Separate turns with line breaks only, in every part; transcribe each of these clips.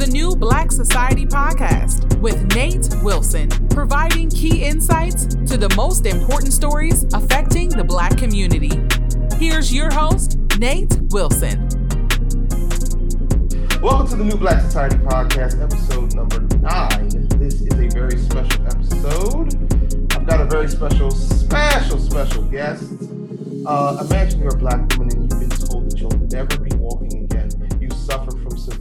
the New Black Society podcast with Nate Wilson, providing key insights to the most important stories affecting the Black community. Here's your host, Nate Wilson.
Welcome to the New Black Society podcast, episode number nine. This is a very special episode. I've got a very special, special, special guest. Uh, imagine you're a black woman and you've been told that you'll never be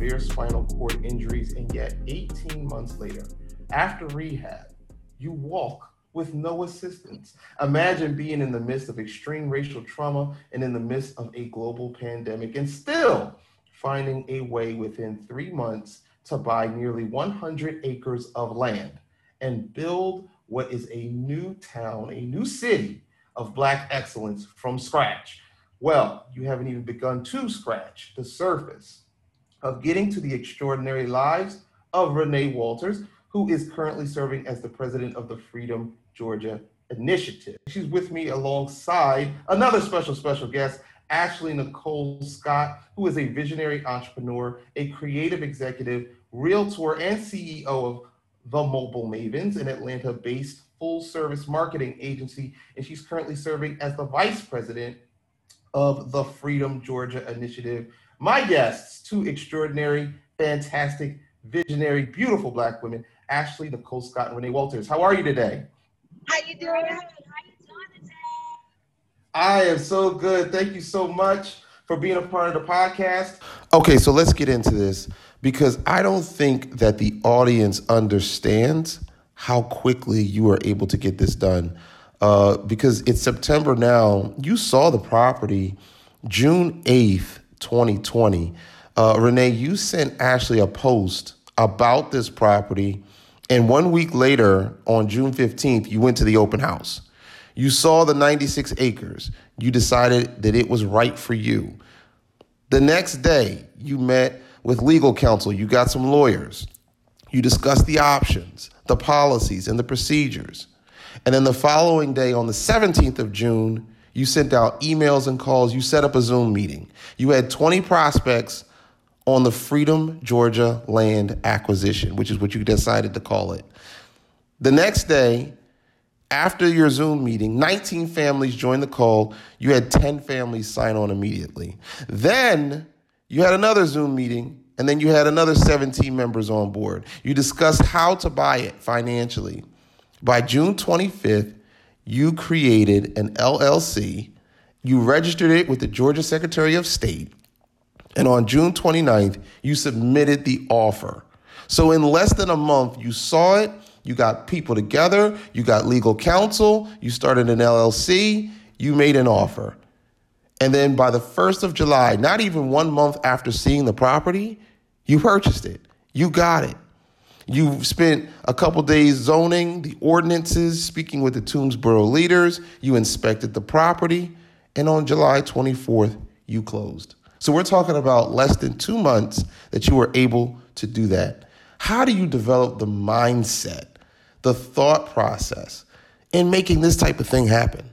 severe spinal cord injuries, and yet 18 months later, after rehab, you walk with no assistance. Imagine being in the midst of extreme racial trauma and in the midst of a global pandemic and still finding a way within three months to buy nearly 100 acres of land and build what is a new town, a new city of Black excellence from scratch. Well, you haven't even begun to scratch the surface of getting to the extraordinary lives of Renee Walters, who is currently serving as the president of the Freedom Georgia Initiative. She's with me alongside another special, special guest, Ashley Nicole Scott, who is a visionary entrepreneur, a creative executive, realtor, and CEO of The Mobile Mavens, an Atlanta based full service marketing agency. And she's currently serving as the vice president of the Freedom Georgia Initiative. My guests, two extraordinary, fantastic, visionary, beautiful Black women, Ashley Nicole Scott and Renee Walters. How are you today?
How you doing? How you doing today?
I am so good. Thank you so much for being a part of the podcast. Okay, so let's get into this because I don't think that the audience understands how quickly you are able to get this done. Uh, because it's September now. You saw the property June 8th, 2020. Uh, Renee, you sent Ashley a post about this property. And one week later, on June 15th, you went to the open house. You saw the 96 acres. You decided that it was right for you. The next day, you met with legal counsel. You got some lawyers. You discussed the options, the policies, and the procedures. And then the following day, on the 17th of June, you sent out emails and calls. You set up a Zoom meeting. You had 20 prospects on the Freedom Georgia land acquisition, which is what you decided to call it. The next day, after your Zoom meeting, 19 families joined the call. You had 10 families sign on immediately. Then you had another Zoom meeting, and then you had another 17 members on board. You discussed how to buy it financially. By June 25th, you created an LLC. You registered it with the Georgia Secretary of State. And on June 29th, you submitted the offer. So in less than a month, you saw it, you got people together, you got legal counsel, you started an LLC, you made an offer. And then by the 1st of July, not even one month after seeing the property, you purchased it. You got it. You spent a couple days zoning the ordinances, speaking with the Toomsboro leaders. You inspected the property. And on July 24th, you closed. So we're talking about less than two months that you were able to do that. How do you develop the mindset, the thought process in making this type of thing happen?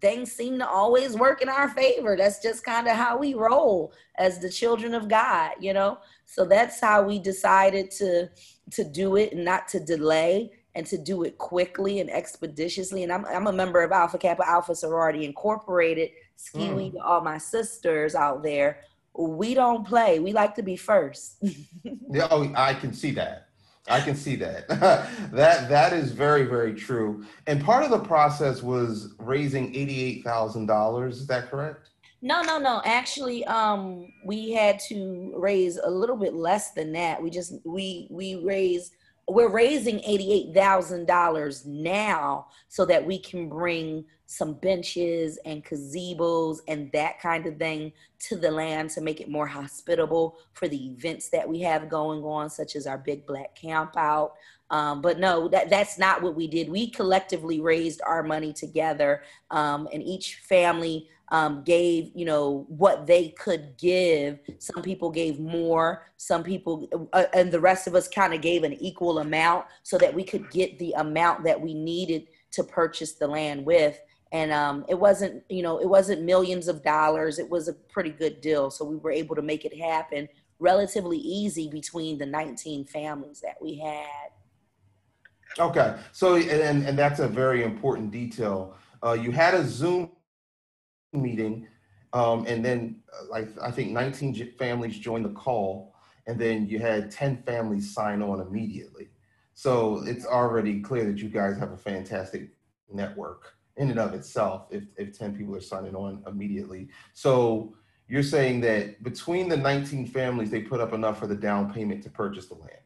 Things seem to always work in our favor. That's just kind of how we roll as the children of God, you know? So that's how we decided to to do it and not to delay and to do it quickly and expeditiously. And I'm, I'm a member of Alpha Kappa Alpha Sorority Incorporated, Skee-Wee mm. all my sisters out there we don't play. We like to be first.
yeah, oh, I can see that. I can see that. that that is very very true. And part of the process was raising eighty eight thousand dollars. Is that correct?
No, no, no. Actually, um, we had to raise a little bit less than that. We just we we raised we're raising $88,000 now so that we can bring some benches and gazebos and that kind of thing to the land to make it more hospitable for the events that we have going on, such as our big black camp out. Um, but no, that, that's not what we did. We collectively raised our money together, um, and each family um, gave you know what they could give some people gave more some people uh, and the rest of us kind of gave an equal amount so that we could get the amount that we needed to purchase the land with and um, it wasn't you know it wasn't millions of dollars it was a pretty good deal so we were able to make it happen relatively easy between the 19 families that we had.
Okay, so and and that's a very important detail. Uh, you had a Zoom meeting, um, and then uh, like I think 19 families joined the call, and then you had 10 families sign on immediately. So it's already clear that you guys have a fantastic network in and of itself. If if 10 people are signing on immediately, so you're saying that between the 19 families, they put up enough for the down payment to purchase the land.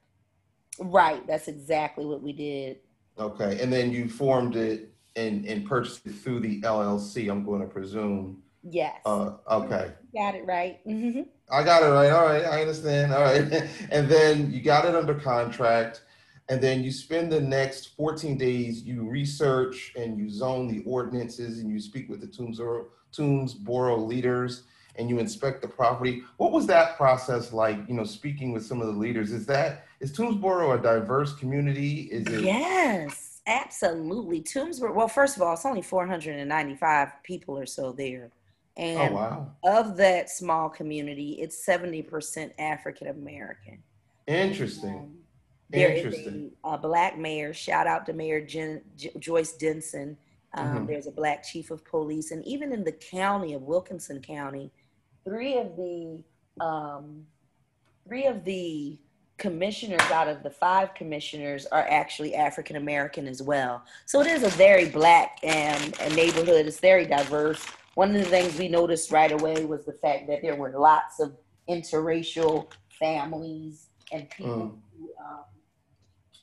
Right. That's exactly what we did.
Okay. And then you formed it and, and purchased it through the LLC, I'm going to presume.
Yes.
Uh, okay.
You got it right. Mm-hmm.
I got it right. All right. I understand. All right. and then you got it under contract. And then you spend the next 14 days, you research and you zone the ordinances and you speak with the Toomsboro, Toomsboro leaders and you inspect the property. What was that process like? You know, speaking with some of the leaders, is that is Toomsboro a diverse community? Is it?
Yes, absolutely. Toomsboro. Well, first of all, it's only 495 people or so there,
Oh
and
wow,
of that small community, it's 70% African American.
interesting.
Um, there is
Interesting.
a, a black mayor. Shout out to Mayor Jen, J- Joyce Denson. Um,
Mhm.
There's a black chief of police, and even in the county of Wilkinson County, three of the um, three of the commissioners out of the five commissioners are actually African American as well. So it is a very black um, a neighborhood. It's very diverse. One of the things we noticed right away was the fact that there were lots of interracial families and people
Mm.
who, um,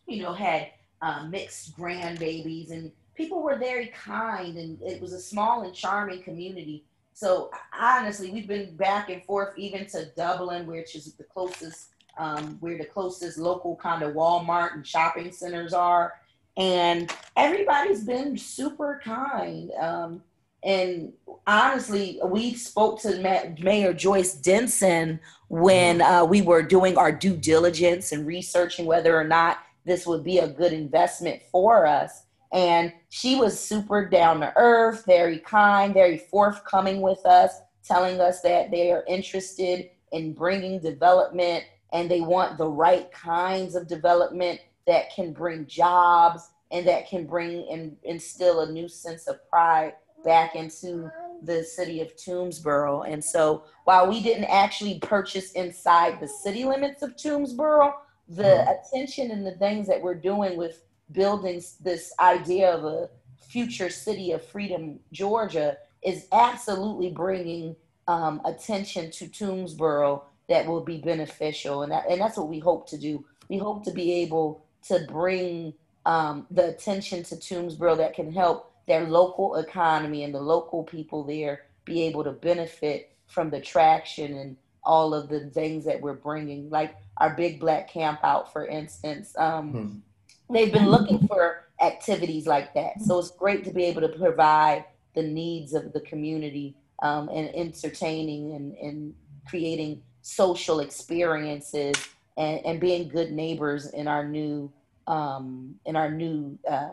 you know, had uh, mixed grandbabies, and people were very kind, and it was a small and charming community. So honestly, we've been back and forth even to Dublin, which is the closest, um, where the closest local kind of Walmart and shopping centers are, and everybody's been super kind. Um, and honestly, we spoke to Ma- Mayor Joyce Denson when uh, we were doing our due diligence and researching whether or not this would be a good investment for us. And she was super down to earth, very kind, very forthcoming with us, telling us that they are interested in bringing development and they want the right kinds of development that can bring jobs and that can bring and instill a new sense of pride back into the city of Toomsboro. And so while we didn't actually purchase inside the city limits of Toomsboro, the
Mhm.
attention and the things that we're doing with building this idea of a future city of freedom, Georgia, is absolutely bringing um, attention to Toomsboro that will be beneficial, and that, and that's what we hope to do. We hope to be able to bring um, the attention to Toomsboro that can help their local economy and the local people there be able to benefit from the traction and all of the things that we're bringing, like our big black camp out, for instance. Um,
Hmm.
they've been looking for activities like that. So it's great to be able to provide the needs of the community um, and entertaining and, and creating social experiences and, and being good neighbors in our new um, in our new uh,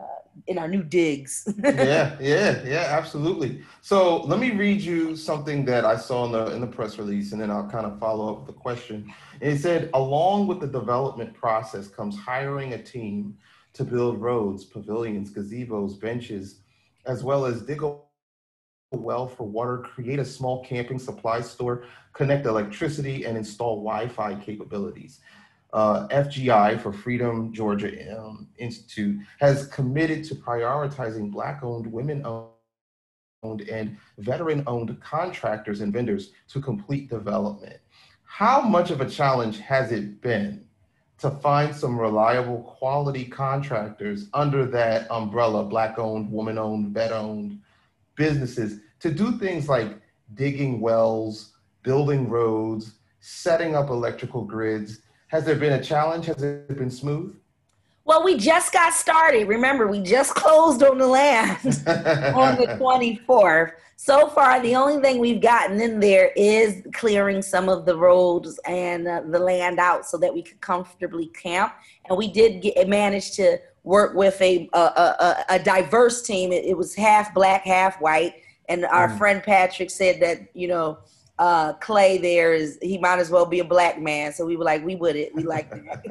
in our new digs.
yeah, yeah, yeah, absolutely. So let me read you something that I saw in the in the press release, and then I'll kind of follow up with the question. It said, along with the development process comes hiring a team to build roads, pavilions, gazebos, benches, as well as dig well for water, create a small camping supply store, connect electricity, and install Wi-Fi capabilities. Uh, FGI for Freedom Georgia um, Institute has committed to prioritizing Black-owned, women-owned, and veteran-owned contractors and vendors to complete development. How much of a challenge has it been to find some reliable, quality contractors under that umbrella, Black-owned, woman-owned, vet-owned businesses to do things like digging wells, building roads, setting up electrical grids? Has there been a challenge? Has it been smooth?
well, we just got started. Remember, we just closed on the land. on the 24th. So far, the only thing we've gotten in there is clearing some of the roads and uh, the land out so that we could comfortably camp. And we did get manage to work with a a, a, a diverse team. It, it was half black, half white. And our
Mm.
friend Patrick said that you know uh, Clay there is he might as well be a black man. So we were like, we would it. We like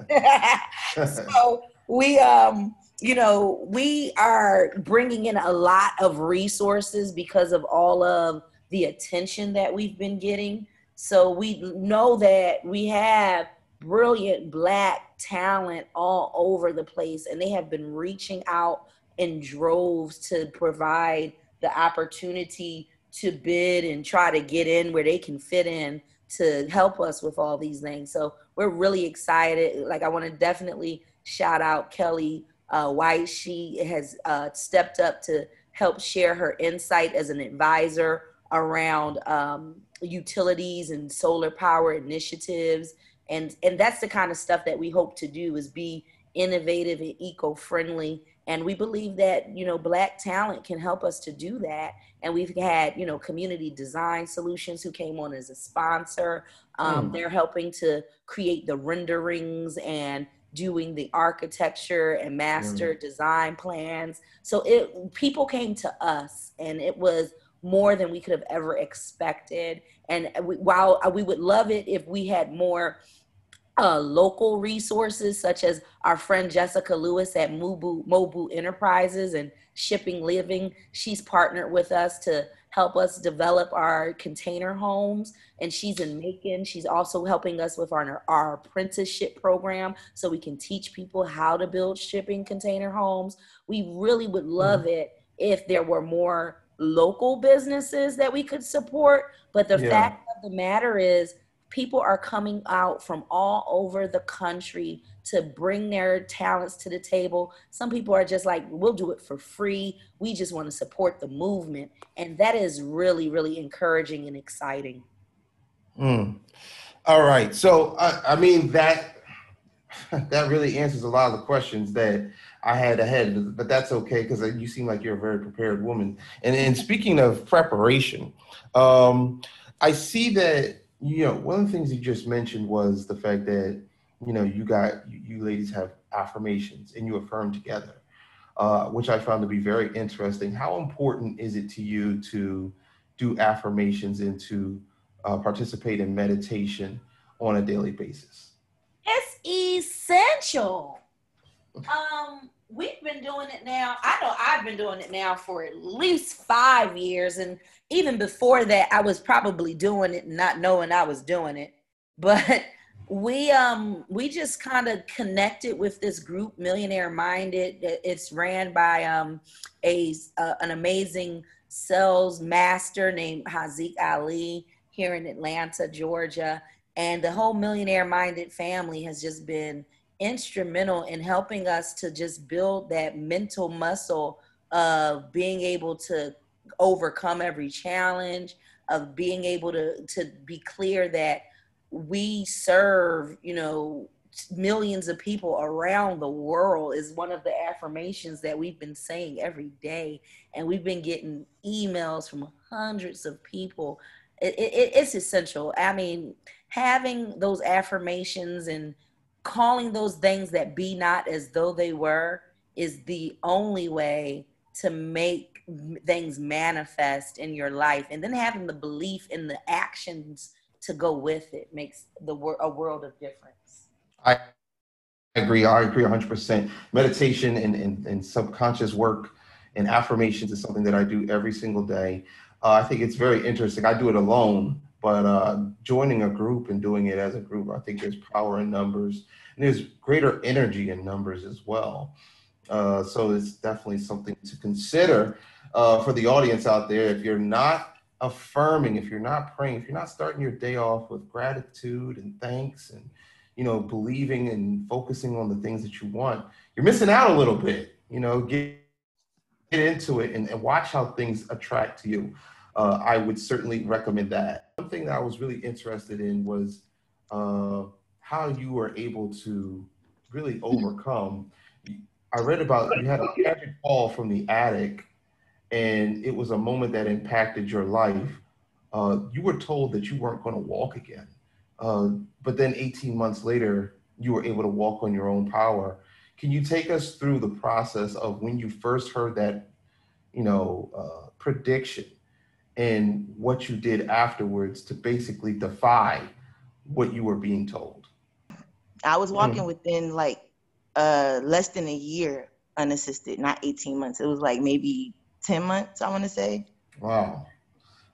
that. so we um you know, we are bringing in a lot of resources because of all of the attention that we've been getting. So we know that we have brilliant black talent all over the place and they have been reaching out in droves to provide the opportunity to bid and try to get in where they can fit in to help us with all these things. So we're really excited. Like I want to definitely shout out Kelly uh, White. She has uh, stepped up to help share her insight as an advisor around um, utilities and solar power initiatives. And, and that's the kind of stuff that we hope to do is be innovative and eco-friendly and we believe that you know black talent can help us to do that and we've had you know community design solutions who came on as a sponsor um, mm. they're helping to create the renderings and doing the architecture and master mm. design plans so it people came to us and it was more than we could have ever expected and we, while we would love it if we had more uh, local resources such as our friend Jessica Lewis at Mobu, Mobu Enterprises and Shipping Living. She's partnered with us to help us develop our container homes and she's in Macon. She's also helping us with our, our apprenticeship program so we can teach people how to build shipping container homes. We really would love mm-hmm. it if there were more local businesses that we could support. But the yeah. fact of the matter is people are coming out from all over the country to bring their talents to the table. Some people are just like, we'll do it for free. We just want to support the movement. And that is really, really encouraging and exciting.
Mm. All right. So, I, I mean, that that really answers a lot of the questions that I had ahead, but that's okay because you seem like you're a very prepared woman. And, and speaking of preparation, um, I see that you know, one of the things you just mentioned was the fact that, you know, you got, you, ladies have affirmations and you affirm together, uh, which I found to be very interesting. How important is it to you to do affirmations and to uh, participate in meditation on a daily basis?
It's essential. Um, we've been doing it now. I know I've been doing it now for at least five years. And even before that, I was probably doing it and not knowing I was doing it. But we um we just kind of connected with this group millionaire minded it's ran by um a uh, an amazing sales master named hazik ali here in atlanta georgia and the whole millionaire minded family has just been instrumental in helping us to just build that mental muscle of being able to overcome every challenge of being able to to be clear that we serve you know millions of people around the world is one of the affirmations that we've been saying every day. And we've been getting emails from hundreds of people. It, it, it's essential. I mean having those affirmations and calling those things that be not as though they were is the only way to make things manifest in your life. And then having the belief in the actions to go with it makes the wor- a world of difference.
I agree. I agree 100% meditation and, and, and subconscious work and affirmations is something that i do every single day. Uh, i think it's very interesting. I do it alone but uh, joining a group and doing it as a group, I think there's power in numbers and there's greater energy in numbers as well. Uh, so it's definitely something to consider uh, for the audience out there. If you're not affirming, if you're not praying, if you're not starting your day off with gratitude and thanks and you know believing and focusing on the things that you want, you're missing out a little bit. You know, get get into it and, and watch how things attract to you uh, I would certainly recommend that. One thing that I was really interested in was uh, how you were able to really overcome. I read about you had a tragic fall from the attic, and it was a moment that impacted your life. Uh, you were told that you weren't going to walk again, uh, but then 18 months later, you were able to walk on your own power. Can you take us through the process of when you first heard that, you know, uh, prediction and what you did afterwards to basically defy what you were being told?
I was walking mm. within like uh, less than a year unassisted, not 18 months. It was like maybe 10 months, I want to say.
Wow.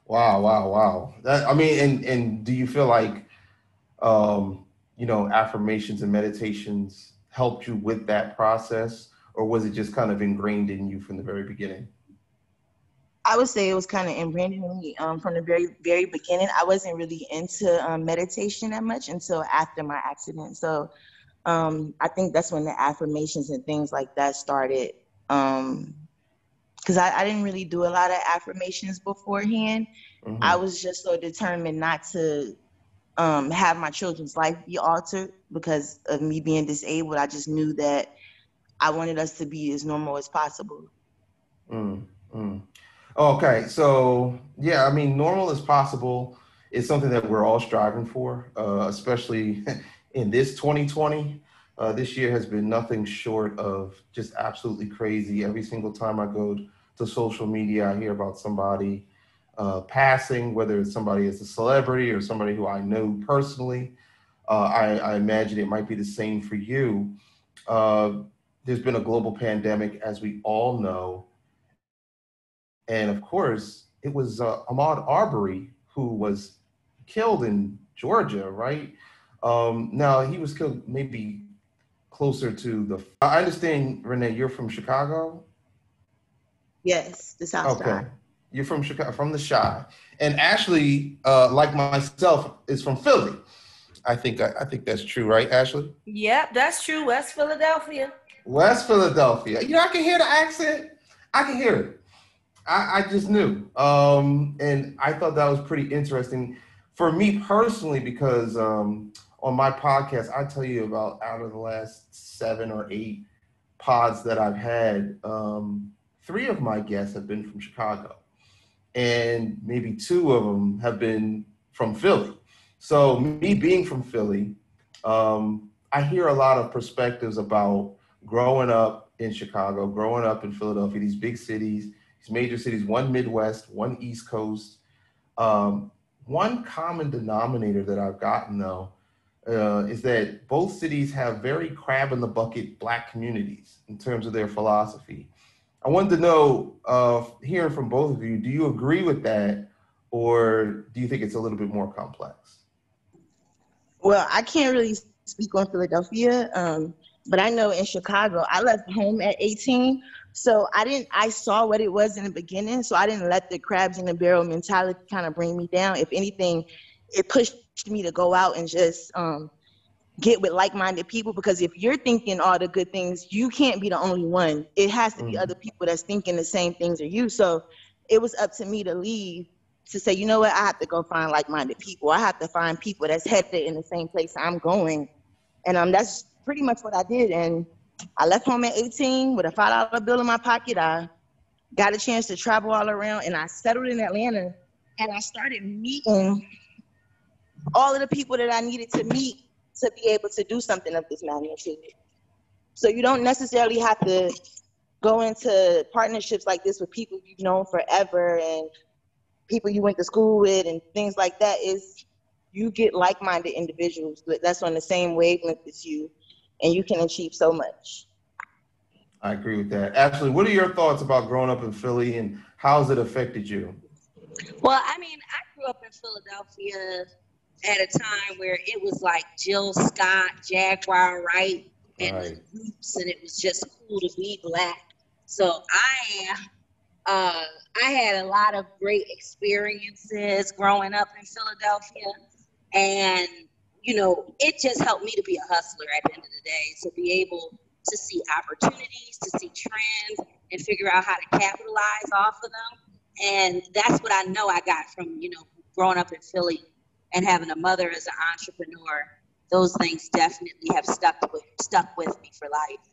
Wow, wow, wow. That, I mean, and, and do you feel like, um, you know, affirmations and meditations helped you with that process? Or was it just kind of ingrained in you from the very beginning?
I would say it was kind of ingrained in me um, from the very, very beginning. I wasn't really into um, meditation that much until after my accident. So um, I think that's when the affirmations and things like that started. Um, because I, I, didn't really do a lot of affirmations beforehand. Mm-hmm. I was just so determined not to um, have my children's life be altered because of me being disabled. I just knew that I wanted us to be as normal as possible.
Mm, mm. Okay, so yeah, I mean, normal as possible is something that we're all striving for, uh, especially in this 2020. Uh, this year has been nothing short of just absolutely crazy. Every single time I go to social media, I hear about somebody uh, passing, whether it's somebody as a celebrity or somebody who I know personally. Uh, I, I, imagine it might be the same for you. Uh, there's been a global pandemic, as we all know. And of course, it was uh, Ahmaud Arbery who was killed in Georgia, right? Um, now he was killed maybe closer to the. I understand, Renee, you're from Chicago.
Yes, the South okay. Side.
You're from Chicago, from the Chi, and Ashley, uh, like myself, is from Philly. I think I, I, think that's true, right, Ashley?
Yep, that's true. West Philadelphia.
West Philadelphia. You know, I can hear the accent. I can hear it. I, I just knew. Um, and I thought that was pretty interesting for me personally because um, on my podcast, I tell you about out of the last seven or eight pods that I've had, um, three of my guests have been from Chicago, and maybe two of them have been from Philly. So, me being from Philly, um, I hear a lot of perspectives about growing up in Chicago, growing up in Philadelphia, these big cities, these major cities, one Midwest, one East Coast. Um, one common denominator that I've gotten though uh, is that both cities have very crab in the bucket black communities in terms of their philosophy. I wanted to know, uh, hearing from both of you, do you agree with that, or do you think it's a little bit more complex?
Well, I can't really speak on Philadelphia, um, but I know in Chicago, I left home at 18, so I didn't. I saw what it was in the beginning, so I didn't let the crabs in the barrel mentality kind of bring me down. If anything, it pushed me to go out and just um, get with like-minded people. Because if you're thinking all the good things, you can't be the only one. It has to be mm. other people that's thinking the same things as you. So it was up to me to leave to say, you know what, I have to go find like-minded people. I have to find people that's headed in the same place I'm going, and um, that's pretty much what I did. And I left home at 18 with a five dollar bill in my pocket. I got a chance to travel all around and I settled in Atlanta and I started meeting all of the people that I needed to meet to be able to do something of this magnitude. So you don't necessarily have to go into partnerships like this with people you've known forever and people you went to school with and things like that is you get like-minded individuals that's on the same wavelength as you and you can achieve so much.
I agree with that. Ashley, what are your thoughts about growing up in Philly and how has it affected you?
Well, I mean, I grew up in Philadelphia at a time where it was like Jill Scott, Jaguar Wright, and right. groups, and it was just cool to be black. So I, uh, I had a lot of great experiences growing up in Philadelphia, and you know, it just helped me to be a hustler at the end of the day, to be able to see opportunities, to see trends, and figure out how to capitalize off of them. And that's what I know I got from, you know, growing up in Philly and having a mother as an entrepreneur. Those things definitely have stuck with stuck with me for life.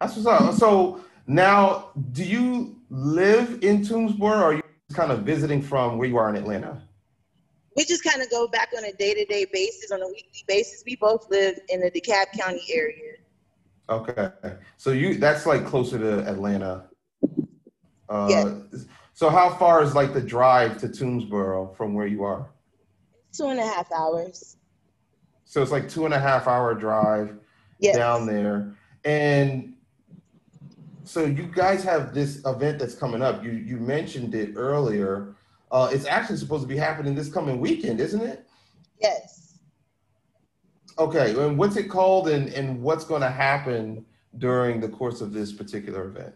That's what's up. So now, do you live in Toomsboro, or are you kind of visiting from where you are in Atlanta?
We just kind of go back on a day-to-day basis, on a weekly basis. We both live in the DeKalb County area.
Okay, so you that's like closer to Atlanta. Uh, yes. So how far is like the drive to Toomsboro from where you are?
Two and a half hours.
So it's like two and a half hour drive yes. down there. And so you guys have this event that's coming up. You you mentioned it earlier. Uh, it's actually supposed to be happening this coming weekend, isn't it?
Yes.
Okay, and what's it called and, and what's going to happen during the course of this particular event?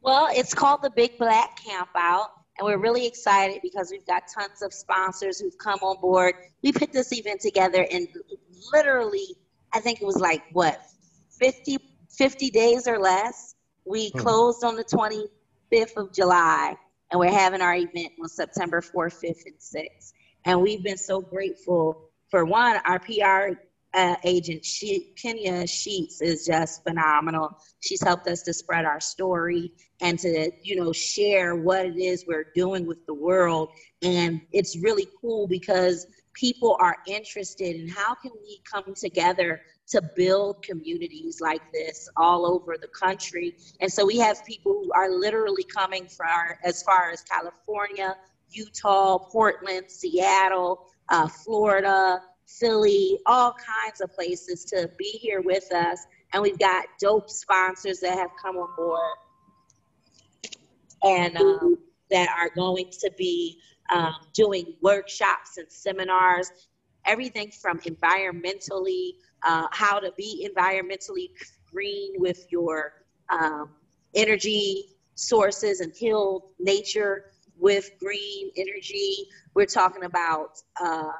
Well, it's called the Big Black Camp Out, and we're really excited because we've got tons of sponsors who've come on board. We put this event together in literally, I think it was like what, 50, 50 days or less. We hmm. closed on the 25th of July, and we're having our event on September 4th, 5th, and 6th. And we've been so grateful for one, our PR uh, agent, she, Kenya Sheets, is just phenomenal. She's helped us to spread our story and to, you know, share what it is we're doing with the world. And it's really cool because people are interested in how can we come together to build communities like this all over the country. And so we have people who are literally coming from as far as California, Utah, Portland, Seattle, uh, Florida, Philly, all kinds of places to be here with us. And we've got dope sponsors that have come on board and um, that are going to be um, doing workshops and seminars, everything from environmentally, uh, how to be environmentally green with your um, energy sources and heal nature with green energy. We're talking about uh,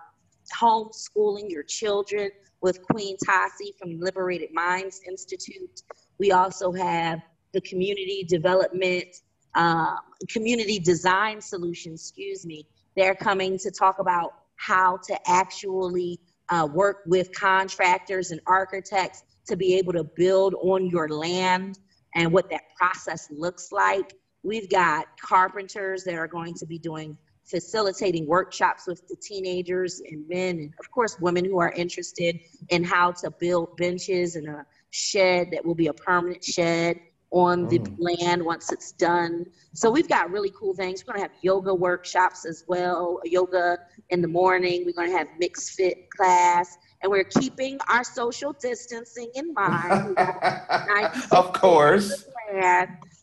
homeschooling your children with Queen Tassi from Liberated Minds Institute. We also have the community development, uh, community design solutions, excuse me. They're coming to talk about how to actually uh, work with contractors and architects to be able to build on your land and what that process looks like. We've got carpenters that are going to be doing facilitating workshops with the teenagers and men, and of course, women who are interested in how to build benches and a shed that will be a permanent shed on the mm. land once it's done. So we've got really cool things. We're going to have yoga workshops as well, yoga in the morning. We're going to have mixed fit class. And we're keeping our social distancing in mind.
of course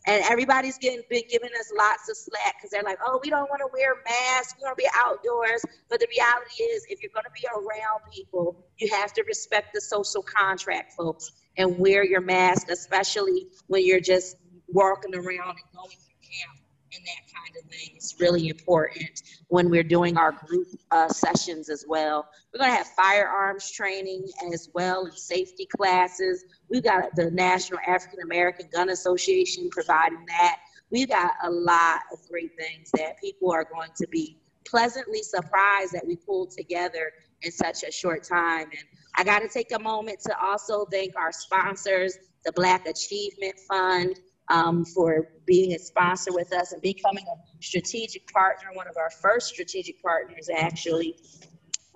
and everybody's getting been giving us lots of slack because they're like, oh, we don't want to wear masks, we want to be outdoors. But the reality is, if you're going to be around people, you have to respect the social contract, folks, and wear your mask, especially when you're just walking around and going through camp and that kind of thing. It's really important when we're doing our group uh, sessions as well. We're going to have firearms training as well and safety classes. We've got the National African American Gun Association providing that. We've got a lot of great things that people are going to be pleasantly surprised that we pulled together in such a short time. And I got to take a moment to also thank our sponsors, the Black Achievement Fund, um, for being a sponsor with us and becoming a strategic partner, one of our first strategic partners actually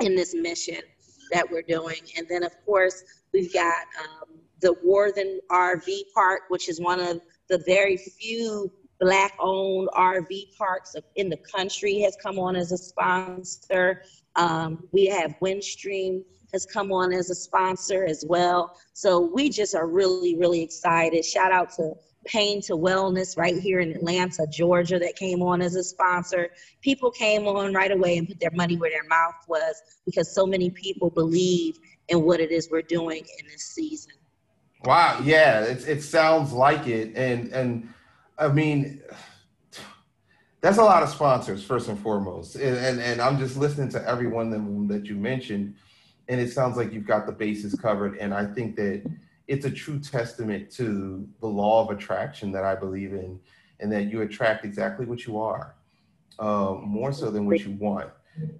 in this mission that we're doing. And then, of course, we've got um, the Worthen RV Park, which is one of the very few black owned RV parks in the country, has come on as a sponsor. Um, we have Windstream has come on as a sponsor as well. So we just are really, really excited. Shout out to Pain to Wellness right here in Atlanta, Georgia, that came on as a sponsor. People came on right away and put their money where their mouth was because so many people believe in what it is we're doing in this season.
Wow, yeah, it, it sounds like it. And, and I mean, that's a lot of sponsors, first and foremost. And, and, and I'm just listening to every one of them that you mentioned, and it sounds like you've got the bases covered. And I think that it's a true testament to the law of attraction that I believe in, and that you attract exactly what you are, uh, more so than what you want.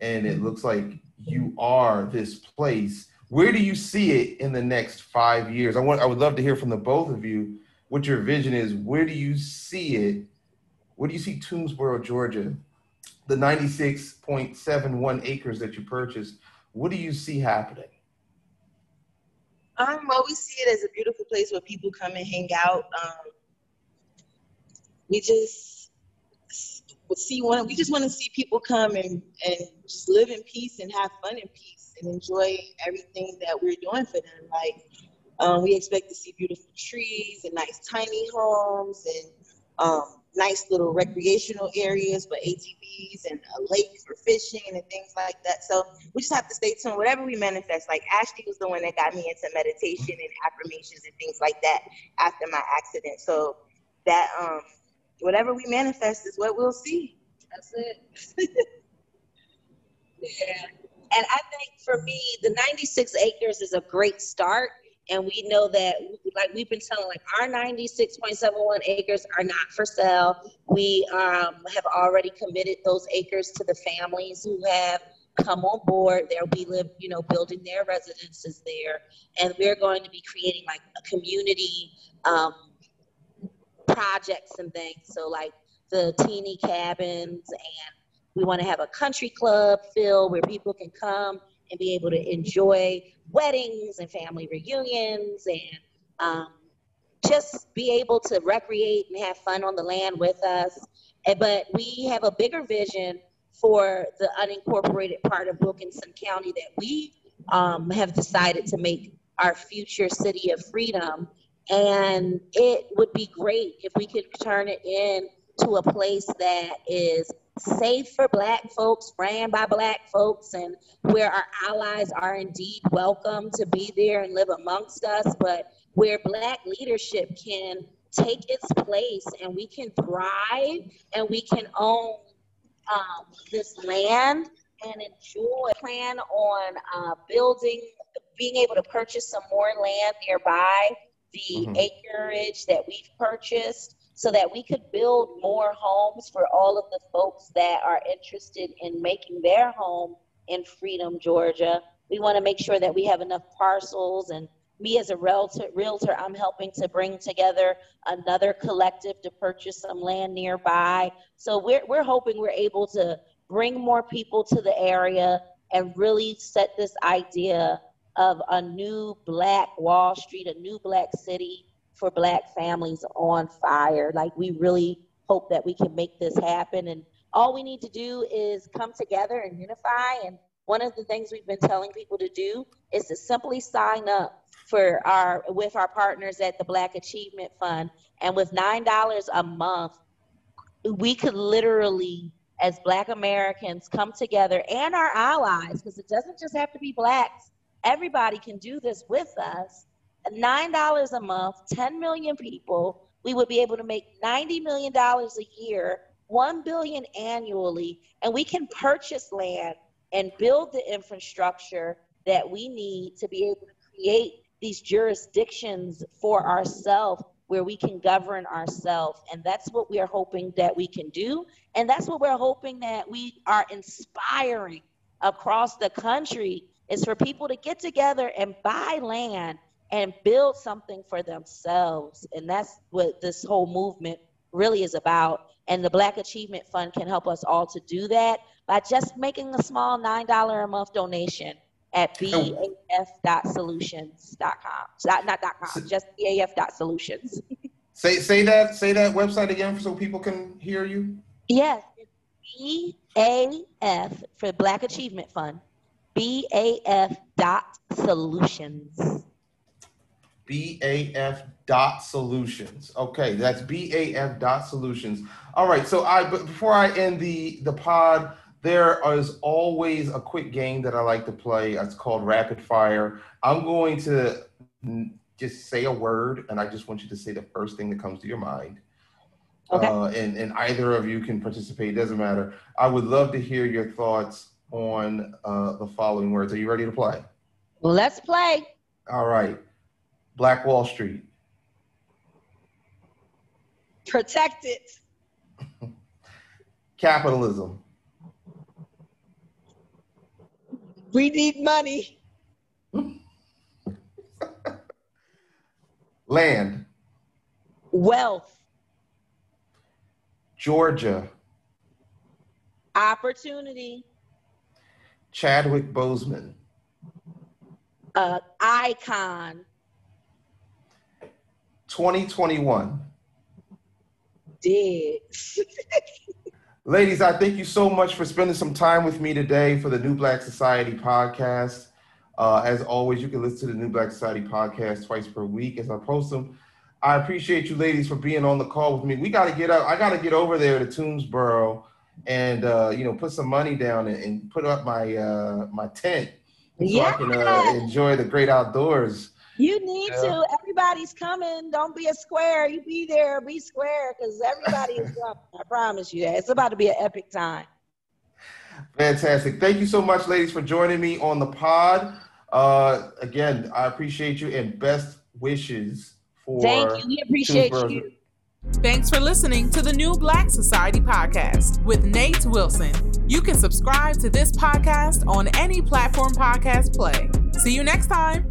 And it looks like you are this place. Where do you see it in the next five years? I want. I would love to hear from the both of you what your vision is. Where do you see it? Where do you see Toomsboro, Georgia, the 96.71 acres that you purchased? What do you see happening?
Um, well, we see it as a beautiful place where people come and hang out. Um, we just see one. We just want to see people come and and just live in peace and have fun in peace and enjoy everything that we're doing for them. Like um, we expect to see beautiful trees and nice tiny homes and um, nice little recreational areas for ATVs and a lake for fishing and things like that. So we just have to stay tuned. Whatever we manifest, like Ashley was the one that got me into meditation and affirmations and things like that after my accident. So that um, whatever we manifest is what we'll see. That's it.
yeah. And I think for me, the 96 acres is a great start and we know that like we've been telling like our 96.71 acres are not for sale. We um, have already committed those acres to the families who have come on board. They'll be live you know building their residences there. And we're going to be creating like a community um, projects and things. So like the teeny cabins and we want to have a country club feel where people can come and be able to enjoy weddings and family reunions and um, just be able to recreate and have fun on the land with us. But we have a bigger vision for the unincorporated part of Wilkinson County that we um, have decided to make our future city of freedom. And it would be great if we could turn it in to a place that is safe for black folks, ran by black folks, and where our allies are indeed welcome to be there and live amongst us, but where black leadership can take its place and we can thrive and we can own um, this land and enjoy plan on uh, building being able to purchase some more land nearby the mm-hmm. acreage that we've purchased so that we could build more homes for all of the folks that are interested in making their home in Freedom, Georgia. We want to make sure that we have enough parcels and me as a realtor, realtor, I'm helping to bring together another collective to purchase some land nearby. So we're, we're hoping we're able to bring more people to the area and really set this idea of a new black Wall Street, a new black city for black families on fire. Like we really hope that we can make this happen. And all we need to do is come together and unify. And one of the things we've been telling people to do is to simply sign up for our with our partners at the Black Achievement Fund. And with nine dollars a month, we could literally as black Americans come together and our allies, because it doesn't just have to be blacks, everybody can do this with us $9 a month, 10 million people, we would be able to make $90 million a year, 1 billion annually, and we can purchase land and build the infrastructure that we need to be able to create these jurisdictions for ourselves where we can govern ourselves. And that's what we are hoping that we can do. And that's what we're hoping that we are inspiring across the country is for people to get together and buy land and build something for themselves. And that's what this whole movement really is about. And the Black Achievement Fund can help us all to do that by just making a small $9 a month donation at baf.solutions.com. Not, not .com, just baf.solutions.
say, say that, say that website again so people can hear you.
Yes, BAF for Black Achievement Fund, BAF dot solutions.
BAF dot solutions. Okay, that's BAF dot solutions. All right, so I but before I end the the pod, there is always a quick game that I like to play. It's called Rapid Fire. I'm going to just say a word, and I just want you to say the first thing that comes to your mind. Okay. Uh, and and either of you can participate. Doesn't matter. I would love to hear your thoughts on uh, the following words. Are you ready to play?
Let's play.
All right. Black Wall Street?
Protect it.
Capitalism.
We need money.
Land.
Wealth.
Georgia.
Opportunity.
Chadwick Boseman.
Uh, icon.
2021.
Dead.
Ladies, I thank you so much for spending some time with me today for the New Black Society podcast. Uh, as always, you can listen to the New Black Society podcast twice per week as I post them. I appreciate you ladies for being on the call with me. We got to get up. I got to get over there to Toomsboro and uh, you know put some money down and, and put up my uh, my tent so
yeah.
I can uh, enjoy the great outdoors.
You need
Yeah.
to. Everybody's coming. Don't be a square. You be there. Be square because everybody is coming. I promise you that. It's about to be an epic time.
Fantastic. Thank you so much, ladies, for joining me on the pod. Uh, again, I appreciate you and best wishes for.
Thank you. We appreciate you.
Thanks for listening to the New Black Society podcast with Nate Wilson. You can subscribe to this podcast on any platform podcast play. See you next time.